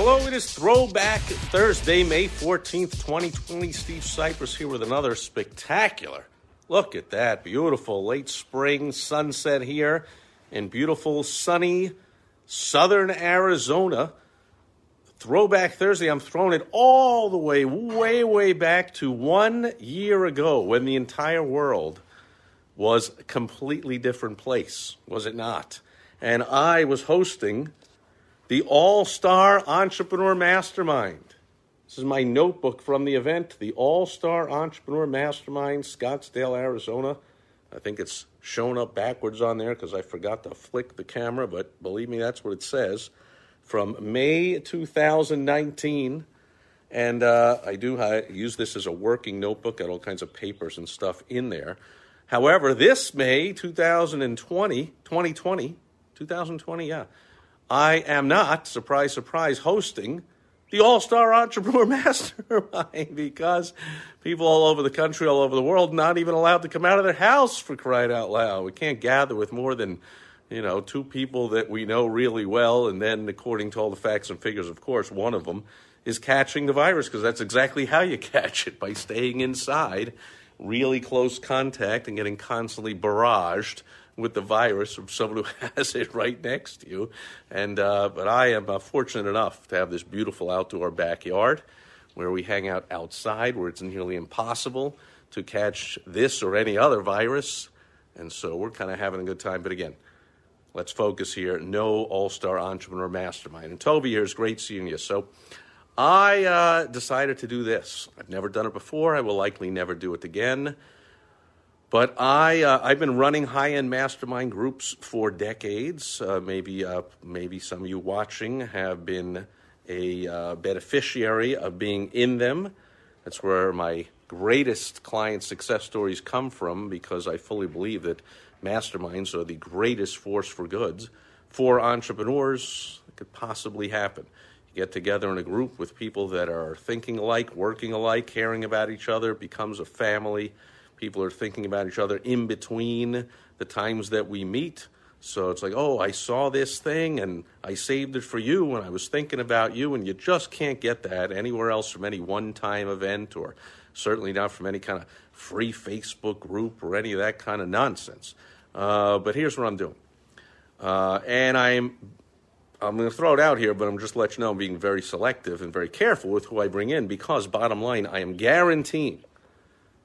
Hello, it is Throwback Thursday, May 14th, 2020. Steve Sipress here with another spectacular. Look at that. Beautiful late spring sunset here in beautiful sunny southern Arizona. Throwback Thursday, I'm throwing it all the way, way, way back to one year ago when the entire world was a completely different place, was it not? And I was hosting the All Star Entrepreneur Mastermind. This is my notebook from the event, the All Star Entrepreneur Mastermind, Scottsdale, Arizona. I think it's shown up backwards on there because I forgot to flick the camera, but believe me, that's what it says. From May 2019. And uh, I do I use this as a working notebook, got all kinds of papers and stuff in there. However, this May 2020, 2020, 2020, yeah, I am not, surprise, surprise, hosting the All Star Entrepreneur Mastermind because people all over the country, all over the world, not even allowed to come out of their house for crying out loud. We can't gather with more than, you know, two people that we know really well. And then, according to all the facts and figures, of course, one of them is catching the virus because that's exactly how you catch it by staying inside, really close contact, and getting constantly barraged with the virus from someone who has it right next to you. And uh, but I am uh, fortunate enough to have this beautiful outdoor backyard where we hang out outside, where it's nearly impossible to catch this or any other virus. And so we're kind of having a good time. But again, let's focus here. No All Star Entrepreneur Mastermind. And Toby here is great seeing you. So. I uh, decided to do this. I've never done it before. I will likely never do it again. But I, uh, I've been running high-end mastermind groups for decades. Uh, maybe, uh, maybe some of you watching have been a uh, beneficiary of being in them. That's where my greatest client success stories come from because I fully believe that masterminds are the greatest force for goods for entrepreneurs that could possibly happen. You get together in a group with people that are thinking alike, working alike, caring about each other, becomes a family People are thinking about each other in between the times that we meet. So it's like, oh, I saw this thing and I saved it for you and I was thinking about you, and you just can't get that anywhere else from any one time event or certainly not from any kind of free Facebook group or any of that kind of nonsense. Uh, but here's what I'm doing. Uh, and I'm I'm going to throw it out here, but I'm just let you know I'm being very selective and very careful with who I bring in because, bottom line, I am guaranteeing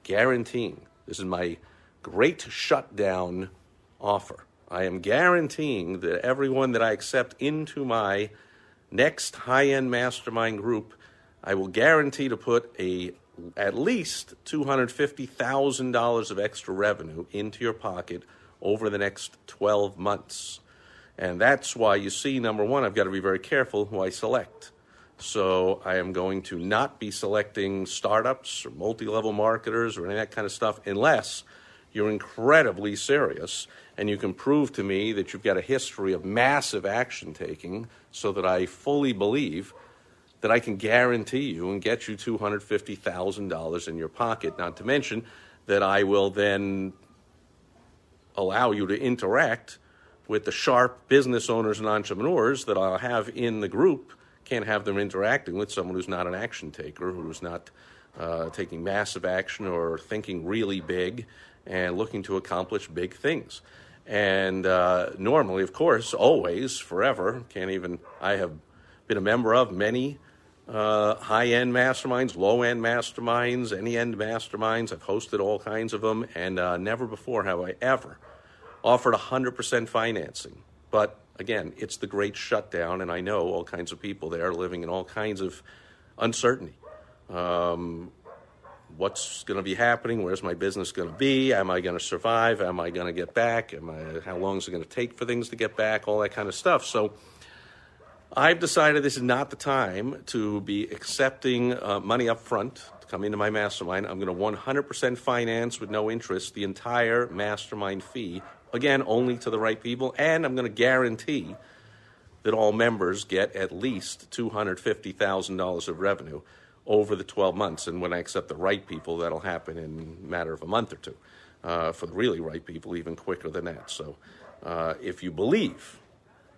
guaranteeing this is my great shutdown offer. I am guaranteeing that everyone that I accept into my next high end mastermind group, I will guarantee to put a at least $250,000 of extra revenue into your pocket over the next 12 months. And that's why you see, number one, I've got to be very careful who I select. So I am going to not be selecting startups or multi level marketers or any of that kind of stuff unless you're incredibly serious and you can prove to me that you've got a history of massive action taking so that I fully believe that I can guarantee you and get you $250,000 in your pocket. Not to mention that I will then allow you to interact with the sharp business owners and entrepreneurs that I'll have in the group can't have them interacting with someone who's not an action taker, who's not uh, taking massive action or thinking really big and looking to accomplish big things. And uh, normally, of course, always, forever, can't even, I have been a member of many uh, high end masterminds, low end masterminds, any end masterminds. I've hosted all kinds of them, and uh, never before have I ever offered 100% financing. But again, it's the great shutdown, and I know all kinds of people there are living in all kinds of uncertainty. Um, what's going to be happening? Where's my business going to be? Am I going to survive? Am I going to get back? Am I, how long is it going to take for things to get back? All that kind of stuff. So I've decided this is not the time to be accepting uh, money up front to come into my mastermind. I'm going to 100% finance with no interest the entire mastermind fee, again, only to the right people, and I'm going to guarantee that all members get at least $250,000 of revenue over the 12 months. And when I accept the right people, that'll happen in a matter of a month or two. Uh, for the really right people, even quicker than that. So uh, if you believe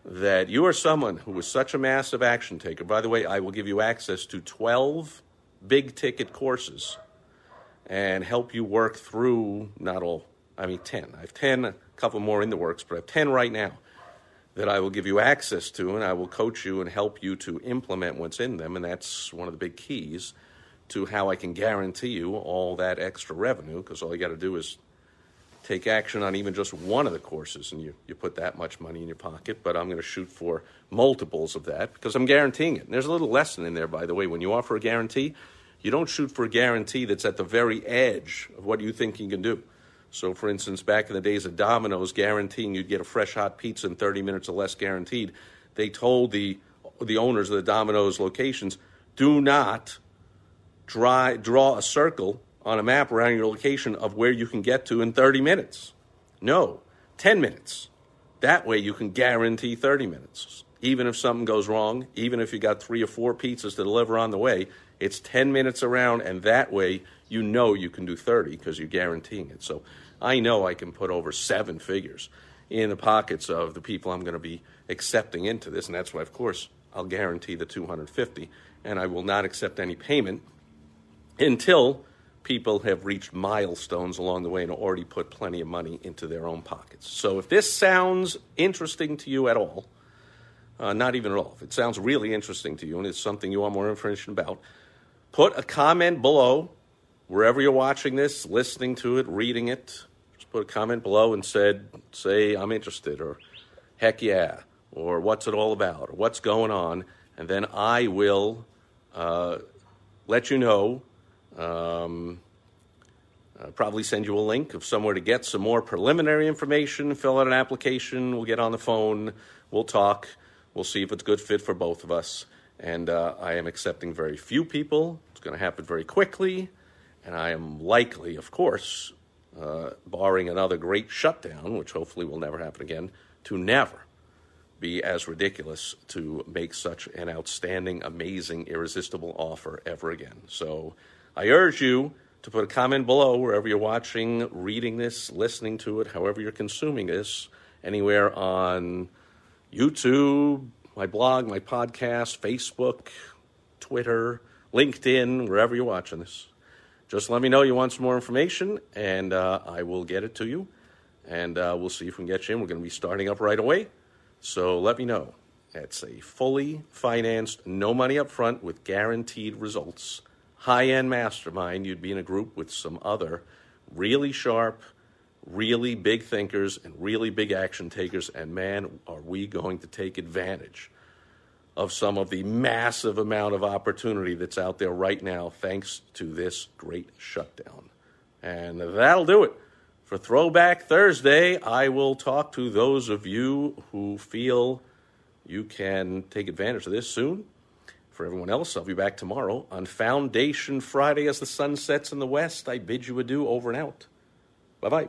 that you are someone who is such a massive action taker, by the way, I will give you access to 12 big ticket courses and help you work through not all, I mean 10. I have 10, couple more in the works, but I have 10 right now that I will give you access to, and I will coach you and help you to implement what's in them. And that's one of the big keys to how I can guarantee you all that extra revenue, because all you got to do is take action on even just one of the courses, and you, you put that much money in your pocket. But I'm going to shoot for multiples of that because I'm guaranteeing it. And there's a little lesson in there, by the way. When you offer a guarantee, you don't shoot for a guarantee that's at the very edge of what you think you can do. So, for instance, back in the days of Domino's guaranteeing you'd get a fresh hot pizza in 30 minutes or less guaranteed, they told the, the owners of the Domino's locations do not dry, draw a circle on a map around your location of where you can get to in 30 minutes. No, 10 minutes. That way you can guarantee 30 minutes. Even if something goes wrong, even if you got three or four pizzas to deliver on the way, it's 10 minutes around, and that way you know you can do 30 because you're guaranteeing it. So I know I can put over seven figures in the pockets of the people I'm going to be accepting into this, and that's why, of course, I'll guarantee the 250, and I will not accept any payment until people have reached milestones along the way and already put plenty of money into their own pockets. So if this sounds interesting to you at all, uh, not even at all, if it sounds really interesting to you and it's something you want more information about, put a comment below wherever you're watching this, listening to it, reading it. Just put a comment below and said, say, I'm interested, or heck yeah, or what's it all about, or what's going on, and then I will uh, let you know. Um, uh, probably send you a link of somewhere to get some more preliminary information, fill out an application, we'll get on the phone, we'll talk, we'll see if it's a good fit for both of us. And uh, I am accepting very few people. It's going to happen very quickly. And I am likely, of course, uh, barring another great shutdown, which hopefully will never happen again, to never be as ridiculous to make such an outstanding, amazing, irresistible offer ever again. So I urge you to put a comment below wherever you're watching, reading this, listening to it, however you're consuming this, anywhere on YouTube, my blog, my podcast, Facebook, Twitter, LinkedIn, wherever you're watching this. Just let me know you want some more information, and uh, I will get it to you. And uh, we'll see if we can get you in. We're going to be starting up right away. So let me know. It's a fully financed, no money up front with guaranteed results, high end mastermind. You'd be in a group with some other really sharp, really big thinkers and really big action takers. And man, are we going to take advantage of some of the massive amount of opportunity that's out there right now thanks to this great shutdown. And that'll do it. For Throwback Thursday, I will talk to those of you who feel you can take advantage of this soon. For everyone else, I'll be back tomorrow on Foundation Friday as the sun sets in the west. I bid you adieu over and out. Bye bye.